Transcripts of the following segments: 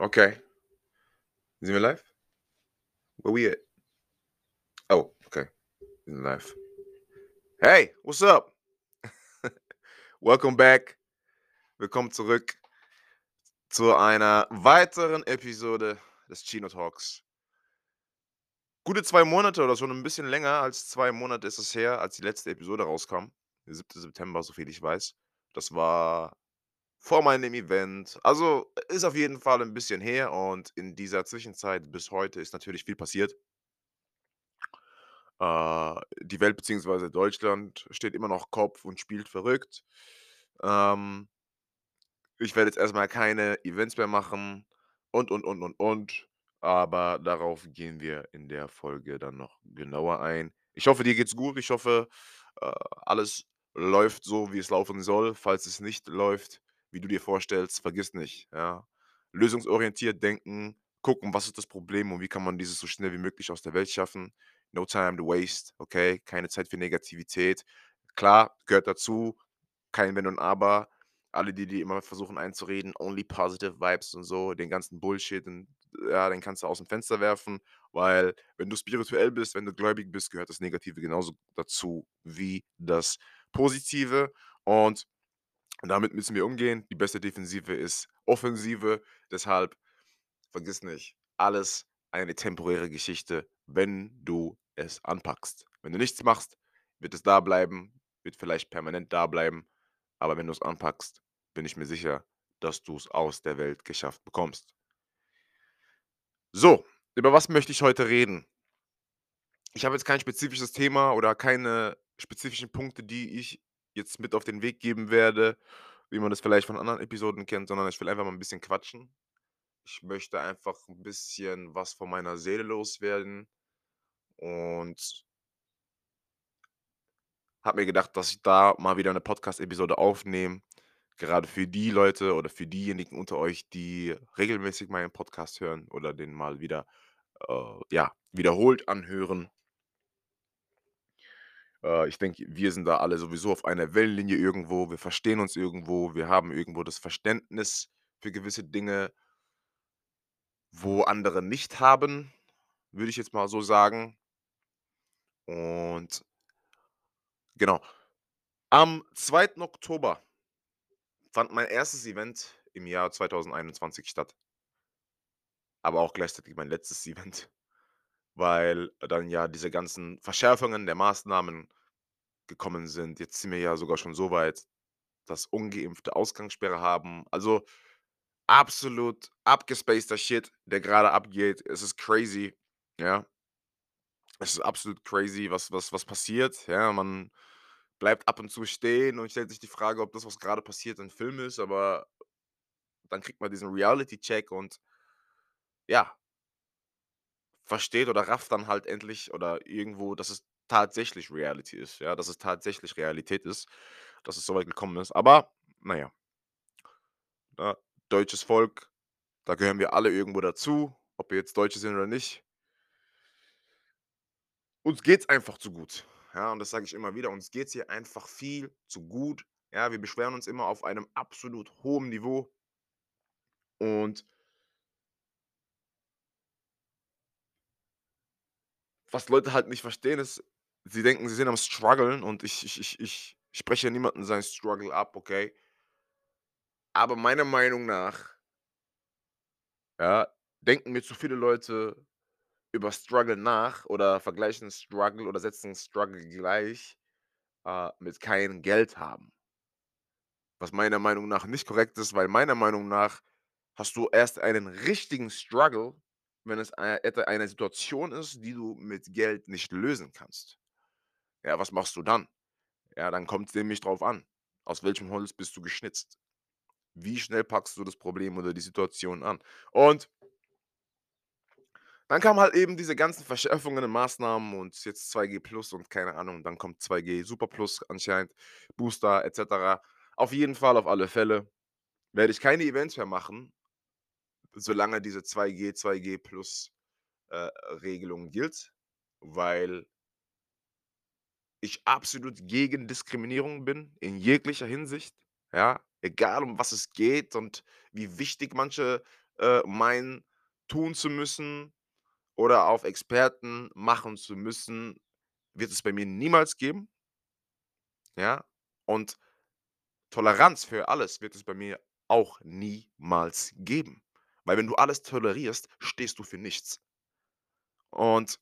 Okay. Sind wir live? Where we at? Oh, okay. Live. Hey, what's up? Welcome back. Willkommen zurück zu einer weiteren Episode des Chino Talks. Gute zwei Monate oder schon ein bisschen länger als zwei Monate ist es her, als die letzte Episode rauskam. Der 7. September, soviel ich weiß. Das war vor meinem Event. Also ist auf jeden Fall ein bisschen her und in dieser Zwischenzeit bis heute ist natürlich viel passiert. Äh, die Welt beziehungsweise Deutschland steht immer noch Kopf und spielt verrückt. Ähm, ich werde jetzt erstmal keine Events mehr machen und, und, und, und, und. Aber darauf gehen wir in der Folge dann noch genauer ein. Ich hoffe, dir geht's gut. Ich hoffe, äh, alles läuft so, wie es laufen soll. Falls es nicht läuft, wie du dir vorstellst, vergiss nicht, ja. Lösungsorientiert denken, gucken, was ist das Problem und wie kann man dieses so schnell wie möglich aus der Welt schaffen. No time to waste, okay? Keine Zeit für Negativität. Klar, gehört dazu, kein Wenn und Aber. Alle, die die immer versuchen einzureden, only positive vibes und so, den ganzen Bullshit, und, ja, den kannst du aus dem Fenster werfen, weil wenn du spirituell bist, wenn du gläubig bist, gehört das Negative genauso dazu wie das Positive und damit müssen wir umgehen. Die beste Defensive ist Offensive, deshalb vergiss nicht, alles eine temporäre Geschichte, wenn du es anpackst. Wenn du nichts machst, wird es da bleiben, wird vielleicht permanent da bleiben, aber wenn du es anpackst, bin ich mir sicher, dass du es aus der Welt geschafft bekommst. So, über was möchte ich heute reden? Ich habe jetzt kein spezifisches Thema oder keine spezifischen Punkte, die ich jetzt mit auf den Weg geben werde, wie man das vielleicht von anderen Episoden kennt, sondern ich will einfach mal ein bisschen quatschen. Ich möchte einfach ein bisschen was von meiner Seele loswerden und habe mir gedacht, dass ich da mal wieder eine Podcast-Episode aufnehme, gerade für die Leute oder für diejenigen unter euch, die regelmäßig meinen Podcast hören oder den mal wieder äh, ja, wiederholt anhören. Äh, ich denke, wir sind da alle sowieso auf einer Wellenlinie irgendwo. Wir verstehen uns irgendwo. Wir haben irgendwo das Verständnis für gewisse Dinge, wo andere nicht haben, würde ich jetzt mal so sagen. Und genau. Am 2. Oktober fand mein erstes Event im Jahr 2021 statt. Aber auch gleichzeitig mein letztes Event, weil dann ja diese ganzen Verschärfungen der Maßnahmen gekommen sind. Jetzt sind wir ja sogar schon so weit, dass Ungeimpfte Ausgangssperre haben. Also absolut abgespaceder Shit, der gerade abgeht. Es ist crazy, ja. Es ist absolut crazy, was, was, was passiert. Ja, man bleibt ab und zu stehen und stellt sich die Frage, ob das, was gerade passiert, ein Film ist, aber dann kriegt man diesen Reality-Check und ja, versteht oder rafft dann halt endlich oder irgendwo, dass es tatsächlich Reality ist, ja, dass es tatsächlich Realität ist, dass es so weit gekommen ist. Aber naja, ne, deutsches Volk, da gehören wir alle irgendwo dazu, ob wir jetzt Deutsche sind oder nicht. Uns geht's einfach zu gut. Ja, und das sage ich immer wieder. Uns geht's hier einfach viel zu gut. Ja, wir beschweren uns immer auf einem absolut hohen Niveau. Und was Leute halt nicht verstehen, ist, sie denken, sie sind am struggeln und ich, ich, ich, ich spreche niemanden seinen Struggle ab, okay? Aber meiner Meinung nach, ja, denken mir zu viele Leute über Struggle nach oder vergleichen Struggle oder setzen Struggle gleich äh, mit kein Geld haben. Was meiner Meinung nach nicht korrekt ist, weil meiner Meinung nach hast du erst einen richtigen Struggle, wenn es eine Situation ist, die du mit Geld nicht lösen kannst. Ja, was machst du dann? Ja, dann kommt es nämlich drauf an. Aus welchem Holz bist du geschnitzt? Wie schnell packst du das Problem oder die Situation an? Und dann kamen halt eben diese ganzen Verschärfungen und Maßnahmen und jetzt 2G Plus und keine Ahnung, dann kommt 2G Super Plus anscheinend, Booster etc. Auf jeden Fall, auf alle Fälle werde ich keine Events mehr machen, solange diese 2G, 2G Plus äh, Regelung gilt, weil ich absolut gegen Diskriminierung bin, in jeglicher Hinsicht. Ja, egal um was es geht und wie wichtig manche, äh, meinen, tun zu müssen oder auf Experten machen zu müssen, wird es bei mir niemals geben, ja? Und Toleranz für alles wird es bei mir auch niemals geben. Weil wenn du alles tolerierst, stehst du für nichts. Und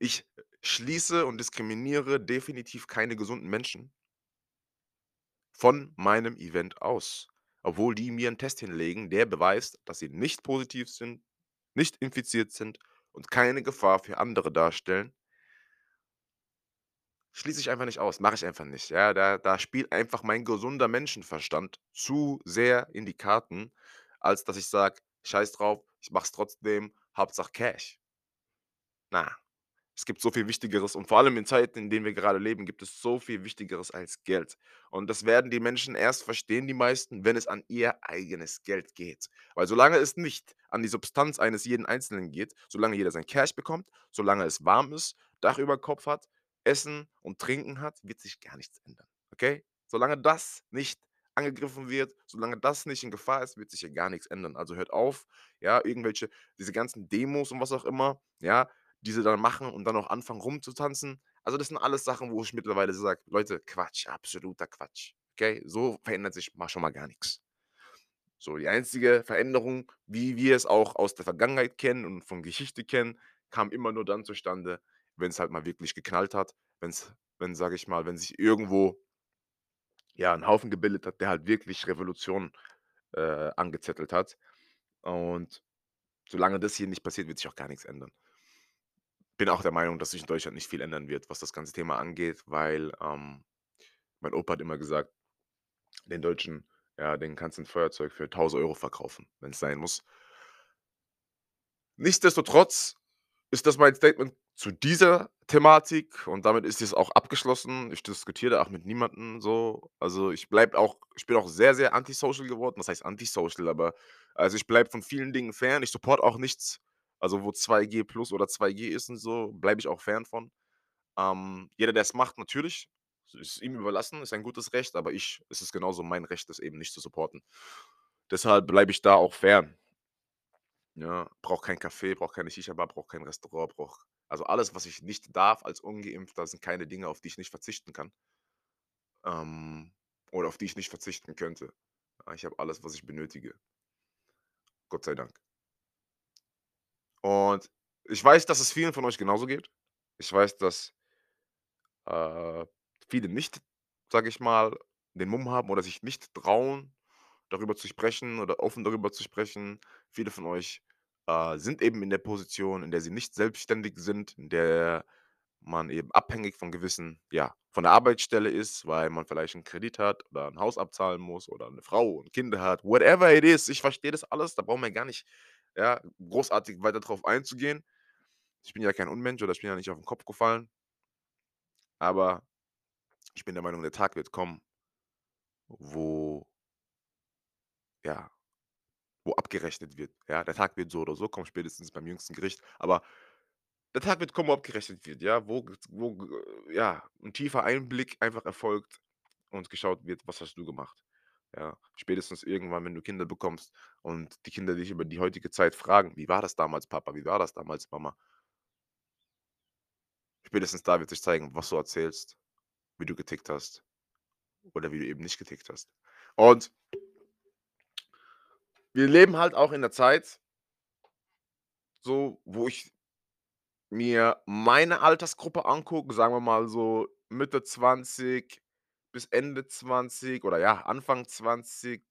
ich schließe und diskriminiere definitiv keine gesunden Menschen von meinem Event aus, obwohl die mir 'n Test hinlegen, der beweist, dass sie nicht positiv sind, nicht infiziert sind und keine Gefahr für andere darstellen. Schließe ich einfach nicht aus, mache ich einfach nicht, ja? Da da spielt einfach mein gesunder Menschenverstand zu sehr in die Karten, als dass ich sage: „Scheiß drauf, ich mache es trotzdem, Hauptsache Cash.“ Na, es gibt so viel Wichtigeres und vor allem in Zeiten, in denen wir gerade leben, gibt es so viel Wichtigeres als Geld. Und das werden die Menschen erst verstehen, die meisten, wenn es an ihr eigenes Geld geht. Weil solange es nicht an die Substanz eines jeden Einzelnen geht, solange jeder sein Cash bekommt, solange es warm ist, Dach über Kopf hat, Essen und Trinken hat, wird sich gar nichts ändern, okay? Solange das nicht angegriffen wird, solange das nicht in Gefahr ist, wird sich hier gar nichts ändern. Also hört auf, ja, irgendwelche diese ganzen Demos und was auch immer, ja, die sie dann machen und dann auch anfangen rumzutanzen. Also, das sind alles Sachen, wo ich mittlerweile sage: „Leute, Quatsch, absoluter Quatsch.“ Okay? So verändert sich mal schon mal gar nichts. So, die einzige Veränderung, wie wir es auch aus der Vergangenheit kennen und von Geschichte kennen, kam immer nur dann zustande, wenn es halt mal wirklich geknallt hat, wenn's wenn, sage ich mal wenn sich irgendwo ja, 'n Haufen gebildet hat, der halt wirklich Revolution, äh, angezettelt hat. Und solange das hier nicht passiert, wird sich auch gar nix ändern. Bin auch der Meinung, dass sich in Deutschland nicht viel ändern wird, was das ganze Thema angeht, weil, ähm, mein Opa hat immer gesagt: „Den Deutschen, ja, denen kannst du 'n Feuerzeug für 1.000 € verkaufen, wenn's sein muss.“ Nichtsdestotrotz ist das mein Statement zu dieser Thematik und damit ist es auch abgeschlossen. Ich diskutiere da auch mit niemandem so. Also, ich bleibe auch ich bin auch sehr, sehr antisocial geworden. Was heißt antisocial? Aber also, ich bleibe von vielen Dingen fern. Ich supporte auch nichts, also, wo 2G plus oder 2G ist und so, bleibe ich auch fern von. Ähm, jeder, der's macht, natürlich, ist ihm überlassen, ist ein gutes Recht, aber ich es ist genauso mein Recht, das eben nicht zu supporten. Deshalb bleibe ich da auch fern. Ja, brauche kein Café, brauche keine Shisha-Bar, brauche kein Restaurant, brauche also, alles, was ich nicht darf als Ungeimpfter, sind keine Dinge, auf die ich nicht verzichten kann. Ähm, oder auf die ich nicht verzichten könnte. Ah, ich habe alles, was ich benötige. Gott sei Dank. Und ich weiß, dass es vielen von euch genauso geht. Ich weiß, dass äh, viele nicht, sage ich mal, den Mumm haben oder sich nicht trauen, darüber zu sprechen oder offen darüber zu sprechen. Viele von euch, äh, sind eben in der Position, in der sie nicht selbstständig sind, in der man eben abhängig von gewissen ja, von der Arbeitsstelle ist, weil man vielleicht 'n Kredit hat oder 'n Haus abzahlen muss oder 'ne Frau und Kinder hat, whatever it is. Ich verstehe das alles, da brauchen wir gar nicht, ja, großartig weiter drauf einzugehen. Ich bin ja kein Unmensch oder ich bin ja nicht auf 'n Kopf gefallen. Aber ich bin der Meinung, der Tag wird kommen wo ja, wo abgerechnet wird, ja? Der Tag wird so oder so kommen, spätestens beim jüngsten Gericht, aber der Tag wird kommen, wo abgerechnet wird, ja? Wo wo g ja, 'n tiefer Einblick einfach erfolgt und geschaut wird: „Was hast du gemacht?“ Ja, spätestens irgendwann, wenn du Kinder bekommst und die Kinder dich über die heutige Zeit fragen: „Wie war das damals, Papa? Wie war das damals, Mama?“ Spätestens da wird sich zeigen, was du erzählst, wie du getickt hast oder wie du eben nicht getickt hast. Und wir leben halt auch in 'ner Zeit so, wo ich mir meine Altersgruppe angucke, sagen wir mal so Mitte 20 bis Ende 20 oder ja, Anfang 20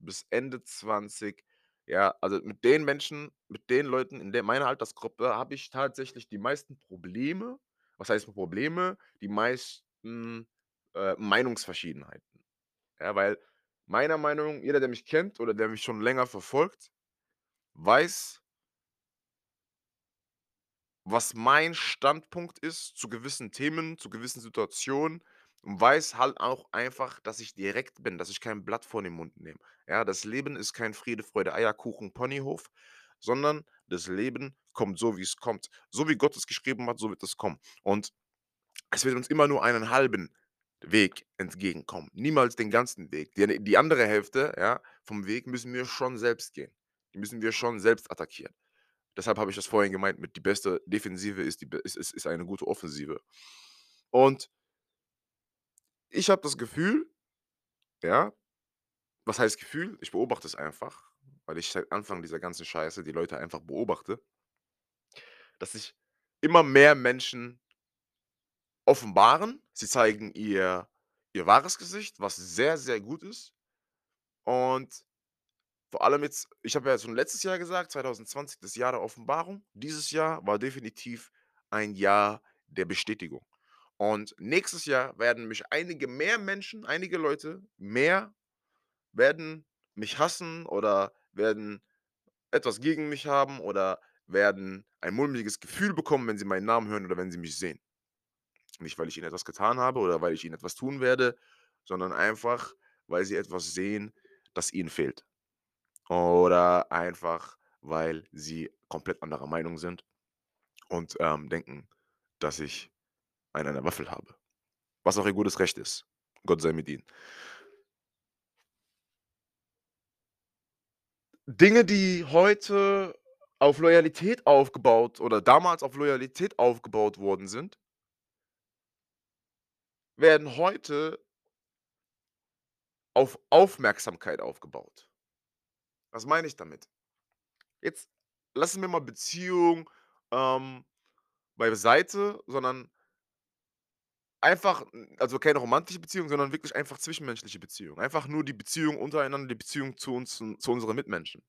bis Ende 20. Ja, also, mit den Menschen mit den Leuten in der meiner Altersgruppe habe ich tatsächlich die meisten Probleme. Was heißt Probleme? Die meisten, äh, Meinungsverschiedenheiten. Ja, weil meiner Meinung jeder, der mich kennt oder der mich schon länger verfolgt, weiß was mein Standpunkt ist zu gewissen Themen, zu gewissen Situationen und weiß halt auch einfach, dass ich direkt bin, dass ich kein Blatt vor den Mund nehme. Ja, das Leben ist kein Friede, Freude, Eierkuchen, Ponyhof, sondern das Leben kommt so, wie's kommt. So wie Gott es geschrieben hat, so wird es kommen. Und es wird uns immer nur einen halben Weg entgegenkommen. Niemals den ganzen Weg. Die die andere Hälfte, ja, vom Weg müssen wir schon selbst gehen. Die müssen wir schon selbst attackieren. Deshalb habe ich das vorhin gemeint mit die beste Defensive ist die ist ist ist eine gute Offensive. Und ich habe das Gefühl, ja was heißt Gefühl? Ich beobachte es einfach, weil ich seit Anfang dieser ganzen Scheiße die Leute einfach beobachte dass sich immer mehr Menschen offenbaren. Sie zeigen ihr ihr wahres Gesicht, was sehr, sehr gut ist. Und vor allem jetzt ich habe ja schon letztes Jahr gesagt, 2020 das Jahr der Offenbarung. Dieses Jahr war definitiv ein Jahr der Bestätigung. Und nächstes Jahr werden mich einige mehr Menschen, einige Leute mehr werden mich hassen oder werden etwas gegen mich haben oder werden ein mulmiges Gefühl bekommen, wenn sie meinen Namen hören oder wenn sie mich sehen. Nicht, weil ich ihnen etwas getan habe oder weil ich ihnen etwas tun werde, sondern einfach, weil sie etwas sehen, das ihnen fehlt. Oder einfach, weil sie komplett anderer Meinung sind und, ähm, denken, dass ich einen an der Waffel habe. Was auch ihr gutes Recht ist. Gott sei mit ihnen. Dinge, die heute auf Loyalität aufgebaut oder damals auf Loyalität aufgebaut worden sind werden heute auf Aufmerksamkeit aufgebaut. Was meine ich damit? Jetzt lassen wir mal Beziehung, ähm, beiseite, sondern einfach also keine romantische Beziehung, sondern wirklich einfach zwischenmenschliche Beziehung. Einfach nur die Beziehung untereinander, die Beziehung zu uns zu unseren Mitmenschen.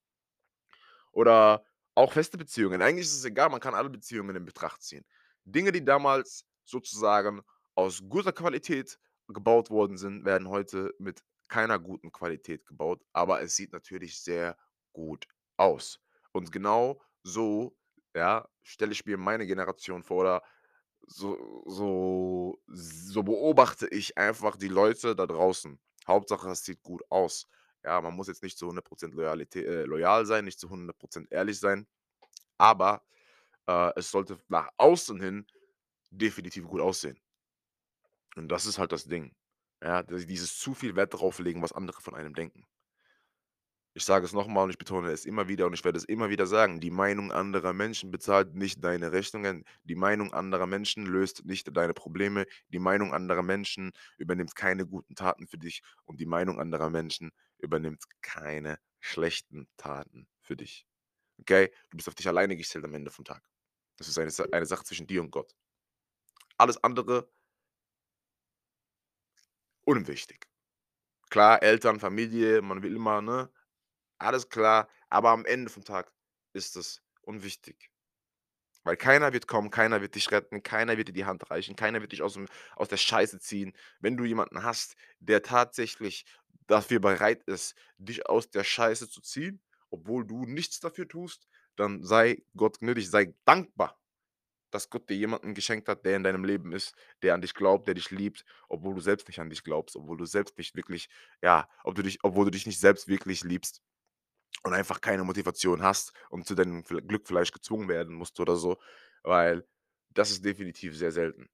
Oder auch feste Beziehungen. Eigentlich ist es egal, man kann alle Beziehungen in Betracht ziehen. Dinge, die damals sozusagen aus guter Qualität gebaut worden sind, werden heute mit keiner guten Qualität gebaut, aber es sieht natürlich sehr gut aus. Und genau so, ja, stelle ich mir meine Generation vor oder so so so beobachte ich einfach die Leute da draußen. Hauptsache, es sieht gut aus. Ja, man muss jetzt nicht zu 100 % Loyalität äh, loyal sein, nicht zu 100 % ehrlich sein, aber, äh, es sollte nach außen hin definitiv gut aussehen. Und das ist halt das Ding. Ja, dieses zu viel Wert darauf legen, was andere von einem denken. Ich sage es noch mal und ich betone es immer wieder und ich werde es immer wieder sagen: Die Meinung anderer Menschen bezahlt nicht deine Rechnungen. Die Meinung anderer Menschen löst nicht deine Probleme. Die Meinung anderer Menschen übernimmt keine guten Taten für dich und die Meinung anderer Menschen übernimmt keine schlechten Taten für dich. Okay? Du bist auf dich alleine gestellt am Ende vom Tag. Das ist eine eine Sache zwischen dir und Gott. Alles andere unwichtig. Klar, Eltern, Familie, man will immer, ne? Alles klar, aber am Ende vom Tag ist es unwichtig. Weil keiner wird kommen, keiner wird dich retten, keiner wird dir die Hand reichen, keiner wird dich aus'm aus der Scheiße ziehen. Wenn du jemanden hast, der tatsächlich dafür bereit ist, dich aus der Scheiße zu ziehen, obwohl du nichts dafür tust, dann sei Gott gnädig, sei dankbar, dass Gott dir jemanden geschenkt hat, der in deinem Leben ist, der an dich glaubt, der dich liebt, obwohl du selbst nicht an dich glaubst, obwohl du selbst nicht wirklich ja, ob du dich obwohl du dich nicht selbst wirklich liebst und einfach keine Motivation hast und zu deinem Glück vielleicht gezwungen werden musst oder so, weil das ist definitiv sehr selten.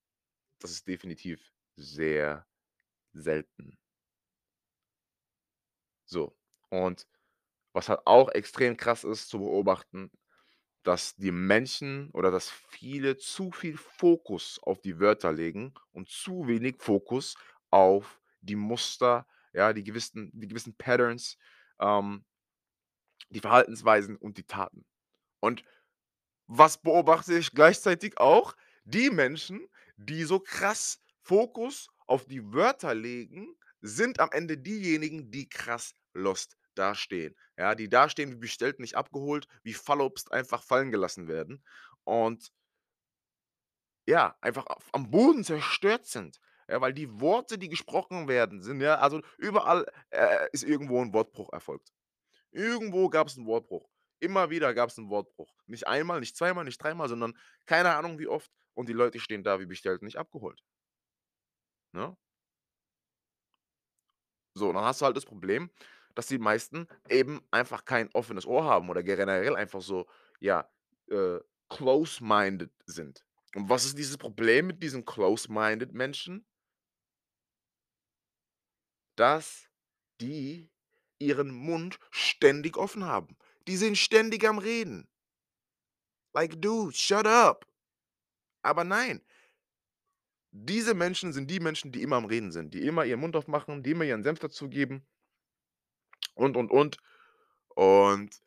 Das ist definitiv sehr selten. So, und was halt auch extrem krass ist zu beobachten, dass die Menschen oder dass viele zu viel Fokus auf die Wörter legen und zu wenig Fokus auf die Muster, ja, die gewissen die gewissen Patterns, ähm die Verhaltensweisen und die Taten. Und was beobachte ich gleichzeitig auch? Die Menschen, die so krass Fokus auf die Wörter legen, sind am Ende diejenigen, die krass lost dastehen. Ja, die dastehen wie bestellt, nicht abgeholt, wie Fallobst einfach fallen gelassen werden und ja, einfach am Boden zerstört sind. Ja, weil die Worte, die gesprochen werden, sind ja also überall, äh, ist irgendwo 'n Wortbruch erfolgt. Irgendwo gab's 'n Wortbruch. Immer wieder gab's 'n Wortbruch. Nicht einmal, nicht zweimal, nicht dreimal, sondern keine Ahnung wie oft und die Leute stehen da wie bestellt, nicht abgeholt. Ne? So, dann hast du halt das Problem, dass die meisten eben einfach kein offenes Ohr haben oder generell einfach so, ja, äh, close-minded sind. Und was ist dieses Problem mit diesen close-minded Menschen? dass die ihren Mund ständig offen haben. Die sind ständig am Reden. Like, dude, shut up. Aber nein. Diese Menschen sind die Menschen, die immer am Reden sind, die immer ihren Mund aufmachen, die immer ihren Senf dazugeben und, und, und. Und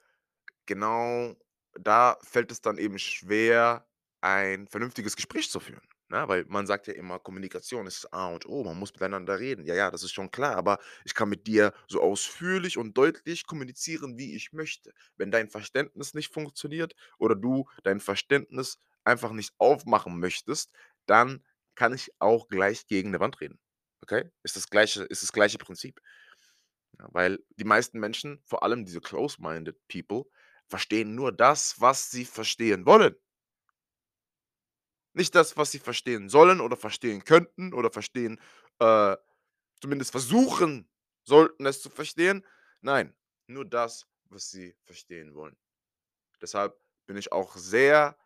genau da fällt es dann eben schwer, ein vernünftiges Gespräch zu führen, ne? Weil man sagt ja immer, Kommunikation ist A und O, man muss miteinander reden. Ja, ja, das ist schon klar, aber ich kann mit dir so ausführlich und deutlich kommunizieren, wie ich möchte. Wenn dein Verständnis nicht funktioniert oder du dein Verständnis einfach nicht aufmachen möchtest, dann kann ich auch gleich gegen 'ne Wand reden, okay? Ist das gleiche ist das gleiche Prinzip. Ja, weil die meisten Menschen, vor allem diese close-minded people, verstehen nur das, was sie verstehen wollen. Nicht das, was sie verstehen sollen oder verstehen könnten oder verstehen äh, zumindest versuchen sollten, es zu verstehen. Nein, nur das, was sie verstehen wollen. Deshalb bin ich auch sehr,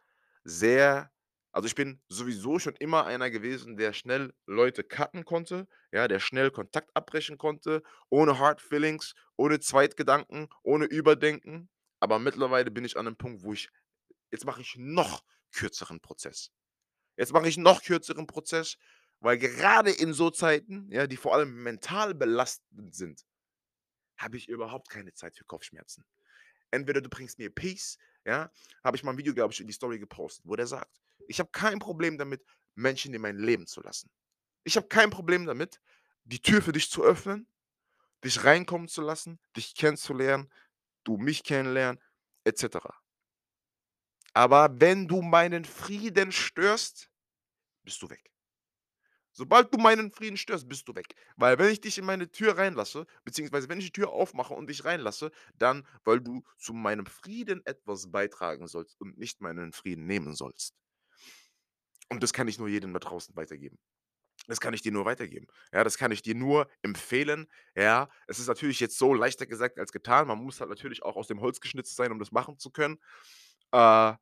sehr also, ich bin sowieso schon immer einer gewesen, der schnell Leute cutten konnte, ja, der schnell Kontakt abbrechen konnte, ohne Hard Feelings, ohne Zweitgedanken, ohne Überdenken. Aber mittlerweile bin ich an 'nem Punkt, wo ich jetzt mache ich noch kürzeren Prozess. Jetzt mache ich noch kürzeren Prozess, weil gerade in so Zeiten, ja, die vor allem mental belastend sind habe ich überhaupt keine Zeit für Kopfschmerzen. Entweder du bringst mir Peace, ja, habe ich mal 'n Video, glaube ich, in die Story gepostet, wo der sagt: „Ich habe kein Problem damit, Menschen in mein Leben zu lassen. Ich habe kein Problem damit, die Tür für dich zu öffnen, dich reinkommen zu lassen, dich kennenzulernen, du mich kennenlernen, et cetera. Aber wenn du meinen Frieden störst, bist du weg. Sobald du meinen Frieden störst, bist du weg. Weil wenn ich dich in meine Tür reinlasse, beziehungsweise wenn ich die Tür aufmache und dich reinlasse, dann, weil du zu meinem Frieden etwas beitragen sollst und nicht meinen Frieden nehmen sollst. Und das kann ich nur jedem da draußen weitergeben. Das kann ich dir nur weitergeben. Ja, das kann ich dir nur empfehlen. Ja, es ist natürlich jetzt so leichter gesagt als getan. Man muss halt natürlich auch aus dem Holz geschnitzt sein, um das machen zu können. Äh,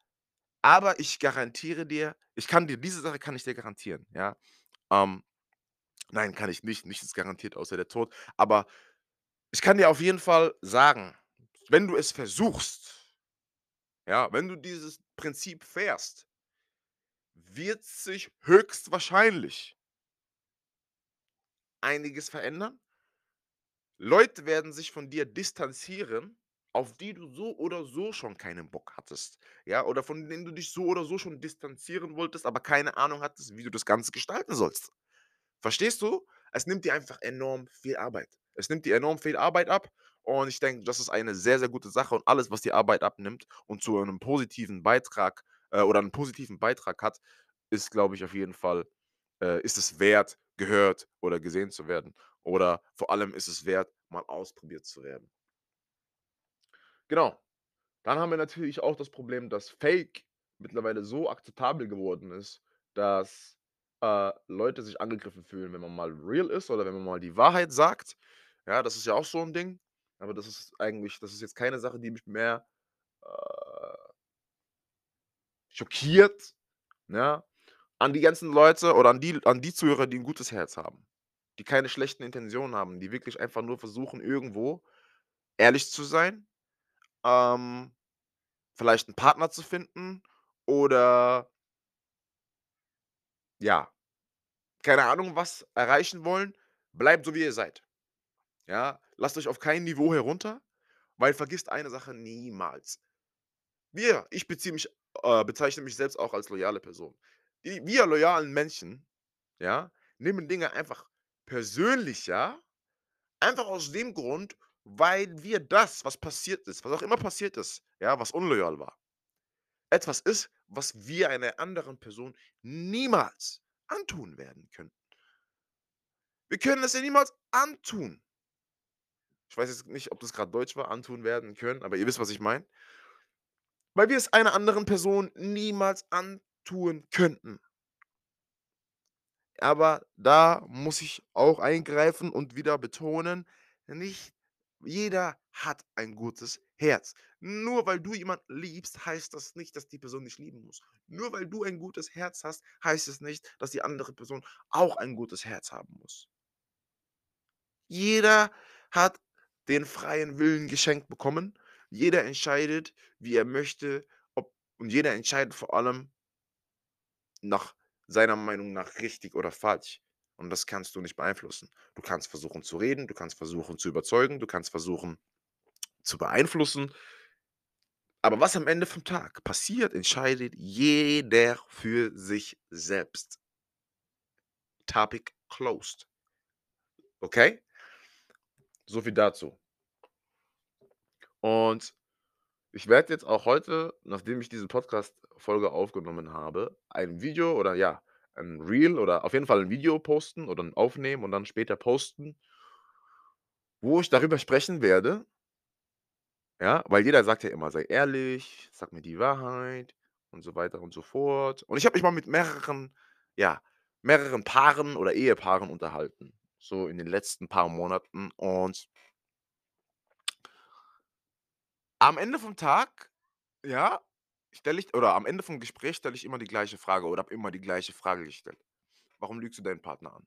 aber ich garantiere dir ich kann dir diese Sache kann ich dir garantieren, ja? Ähm, nein, kann ich nicht. Nichts ist garantiert außer der Tod. Aber ich kann dir auf jeden Fall sagen, wenn du es versuchst, ja, wenn du dieses Prinzip fährst wird sich höchstwahrscheinlich einiges verändern. Leute werden sich von dir distanzieren, auf die du so oder so schon keinen Bock hattest, ja, oder von denen du dich so oder so schon distanzieren wolltest, aber keine Ahnung hattest, wie du das Ganze gestalten sollst. Verstehst du? Es nimmt dir einfach enorm viel Arbeit. Es nimmt dir enorm viel Arbeit ab und ich denke, das ist eine sehr, sehr gute Sache und alles, was die Arbeit abnimmt und zu einem positiven Beitrag äh, oder 'n positiven Beitrag hat, ist, glaube ich, auf jeden Fall äh, ist es wert, gehört oder gesehen zu werden. Oder vor allem ist es wert, mal ausprobiert zu werden. Genau. Dann haben wir natürlich auch das Problem, dass Fake mittlerweile so akzeptabel geworden ist, dass, äh, Leute sich angegriffen fühlen, wenn man mal real ist oder wenn man mal die Wahrheit sagt. Ja, das ist ja auch so 'n Ding. Aber das ist eigentlich das ist jetzt keine Sache, die mich mehr, äh schockiert, ja? An die ganzen Leute oder an die an die Zuhörer, die 'n gutes Herz haben, die keine schlechten Intentionen haben, die wirklich einfach nur versuchen, irgendwo ehrlich zu sein, ähm, vielleicht 'n Partner zu finden oder ja, keine Ahnung, was erreichen wollen. Bleibt so, wie ihr seid. Ja, lasst euch auf kein Niveau herunter, weil vergisst eine Sache niemals. Wir ich beziehe mich äh, bezeichne mich selbst auch als loyale Person. Wir loyalen Menschen, ja, nehmen Dinge einfach persönlicher, einfach aus dem Grund, weil wir das, was passiert ist, was auch immer passiert ist, ja, was unloyal war etwas ist, was wir einer anderen Person niemals antun werden können. Wir können es ihr niemals antun. Ich weiß jetzt nicht, ob das grad Deutsch war, antun werden können, aber ihr wisst, was ich meine. Weil wir es einer anderen Person niemals antun könnten. Aber da muss ich auch eingreifen und wieder betonen, nicht jeder hat ein gutes Herz. Nur weil du jemanden liebst, heißt das nicht, dass die Person dich lieben muss. Nur weil du ein gutes Herz hast, heißt es nicht, dass die andere Person auch ein gutes Herz haben muss. Jeder hat den freien Willen geschenkt bekommen. Jeder entscheidet, wie er möchte, ob und jeder entscheidet vor allem nach seiner Meinung nach richtig oder falsch. Und das kannst du nicht beeinflussen. Du kannst versuchen zu reden, du kannst versuchen zu überzeugen, du kannst versuchen zu beeinflussen. Aber was am Ende vom Tag passiert, entscheidet jeder für sich selbst. Topic closed. Okay? So viel dazu. Und ich werde jetzt auch heute, nachdem ich diese Podcast-Folge aufgenommen habe, ein Video oder ja, ein Reel oder auf jeden Fall ein Video posten oder aufnehmen und dann später posten, wo ich darüber sprechen werde, ja, weil jeder sagt ja immer, sei ehrlich, sag mir die Wahrheit und so weiter und so fort. Und ich habe mich mal mit mehreren, ja, mehreren Paaren oder Ehepaaren unterhalten, so in den letzten paar Monaten. Und am Ende vom Tag, ja, stelle ich, oder am Ende vom Gespräch stelle ich immer die gleiche Frage oder habe immer die gleiche Frage gestellt. Warum lügst du deinen Partner an?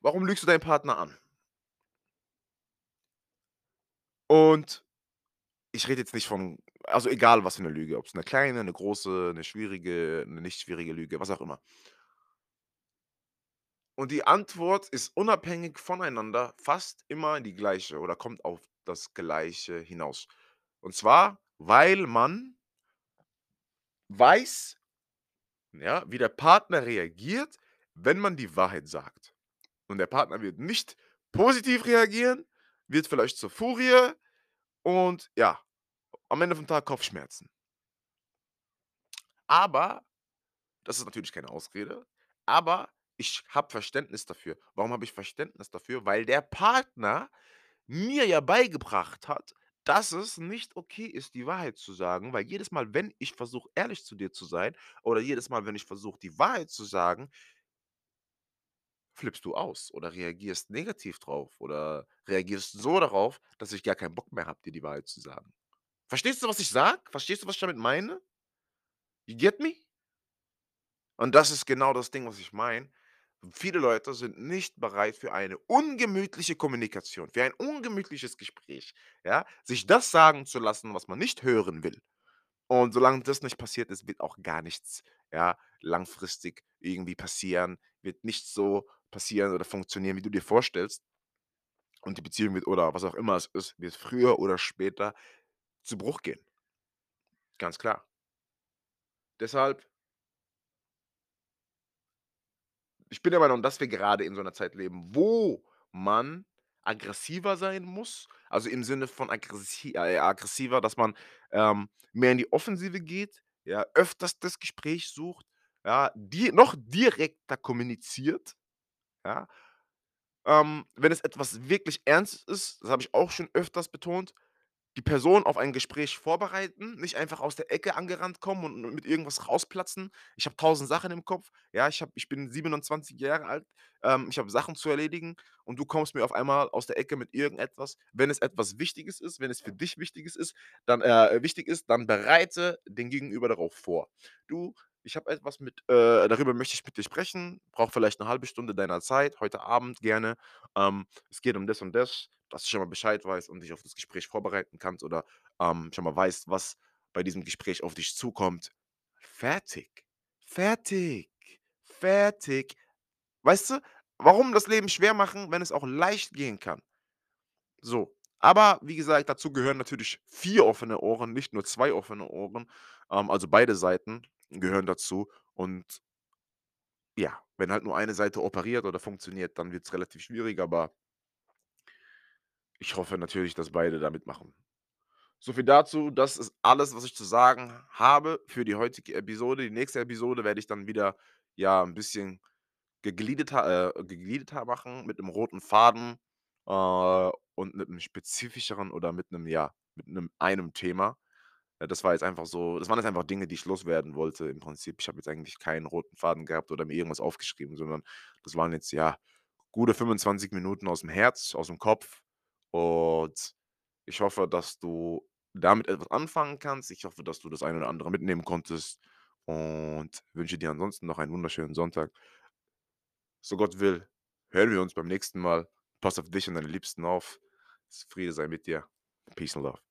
Warum lügst du deinen Partner an? Und ich rede jetzt nicht von, also egal was für eine Lüge, ob es eine kleine, eine große, eine schwierige, eine nicht schwierige Lüge, was auch immer. Und die Antwort ist unabhängig voneinander fast immer die gleiche oder kommt auf das Gleiche hinaus. Und zwar, weil man weiß, ja, wie der Partner reagiert, wenn man die Wahrheit sagt. Und der Partner wird nicht positiv reagieren, wird vielleicht zur Furie und ja, am Ende vom Tag Kopfschmerzen. Aber, das ist natürlich keine Ausrede, aber ich habe Verständnis dafür. Warum habe ich Verständnis dafür? Weil der Partner mir ja beigebracht hat, dass es nicht okay ist, die Wahrheit zu sagen, weil jedes Mal, wenn ich versuche, ehrlich zu dir zu sein oder jedes Mal, wenn ich versuche, die Wahrheit zu sagen, flippst du aus oder reagierst negativ drauf oder reagierst so darauf, dass ich gar keinen Bock mehr habe, dir die Wahrheit zu sagen. Verstehst du, was ich sage? Verstehst du, was ich damit meine? You get me? Und das ist genau das Ding, was ich meine. Viele Leute sind nicht bereit für eine ungemütliche Kommunikation, für ein ungemütliches Gespräch, ja, sich das sagen zu lassen, was man nicht hören will. Und solange das nicht passiert ist, wird auch gar nichts, ja, langfristig irgendwie passieren, wird nicht so passieren oder funktionieren, wie du dir vorstellst. Und die Beziehung wird oder was auch immer es ist, wird früher oder später zu Bruch gehen. Ganz klar. Deshalb ich bin der Meinung, dass wir gerade in so einer Zeit leben, wo man aggressiver sein muss. Also, im Sinne von äh, aggressiver, dass man, ähm, mehr in die Offensive geht, ja, öfters das Gespräch sucht, ja, die noch direkter kommuniziert, ja. Ähm, wenn es etwas wirklich Ernstes ist, das habe ich auch schon öfters betont, die Person auf ein Gespräch vorbereiten, nicht einfach aus der Ecke angerannt kommen und mit irgendwas rausplatzen. Ich habe tausend Sachen im Kopf. Ja, ich habe ich bin 27 Jahre alt, ähm, ich habe Sachen zu erledigen und du kommst mir auf einmal aus der Ecke mit irgendetwas. Wenn es etwas Wichtiges ist, wenn es für dich Wichtiges ist, dann äh, wichtig ist, dann bereite den Gegenüber darauf vor. Du, ich habe etwas mit, äh, darüber möchte ich mit dir sprechen, brauche vielleicht eine halbe Stunde deiner Zeit, heute Abend gerne. Ähm, es geht um das und das, dass du schon mal Bescheid weißt und dich auf das Gespräch vorbereiten kannst oder ähm, schon mal weißt, was bei diesem Gespräch auf dich zukommt. Fertig. Fertig. Fertig. Weißt du, warum das Leben schwer machen, wenn es auch leicht gehen kann? So. Aber wie gesagt, dazu gehören natürlich vier offene Ohren, nicht nur zwei offene Ohren. Ähm, also beide Seiten gehören dazu. Und ja, wenn halt nur eine Seite operiert oder funktioniert, dann wird es relativ schwierig, aber ich hoffe natürlich, dass beide da mitmachen. So viel dazu. Das ist alles, was ich zu sagen habe für die heutige Episode. Die nächste Episode werde ich dann wieder, ja, ein bisschen gegliederter äh, gegliederter machen mit einem roten Faden, äh, und mit einem spezifischeren oder mit einem ja, mit einem einem Thema. Äh, das war jetzt einfach so das waren jetzt einfach Dinge, die ich loswerden wollte im Prinzip. Ich habe jetzt eigentlich keinen roten Faden gehabt oder mir irgendwas aufgeschrieben, sondern das waren jetzt, ja, gute 25 Minuten aus dem Herz, aus dem Kopf. Und ich hoffe, dass du damit etwas anfangen kannst. Ich hoffe, dass du das eine oder andere mitnehmen konntest und wünsche dir ansonsten noch einen wunderschönen Sonntag. So Gott will. hören wir uns beim nächsten Mal. Pass auf dich und deine Liebsten auf. Friede sei mit dir. Peace and Love.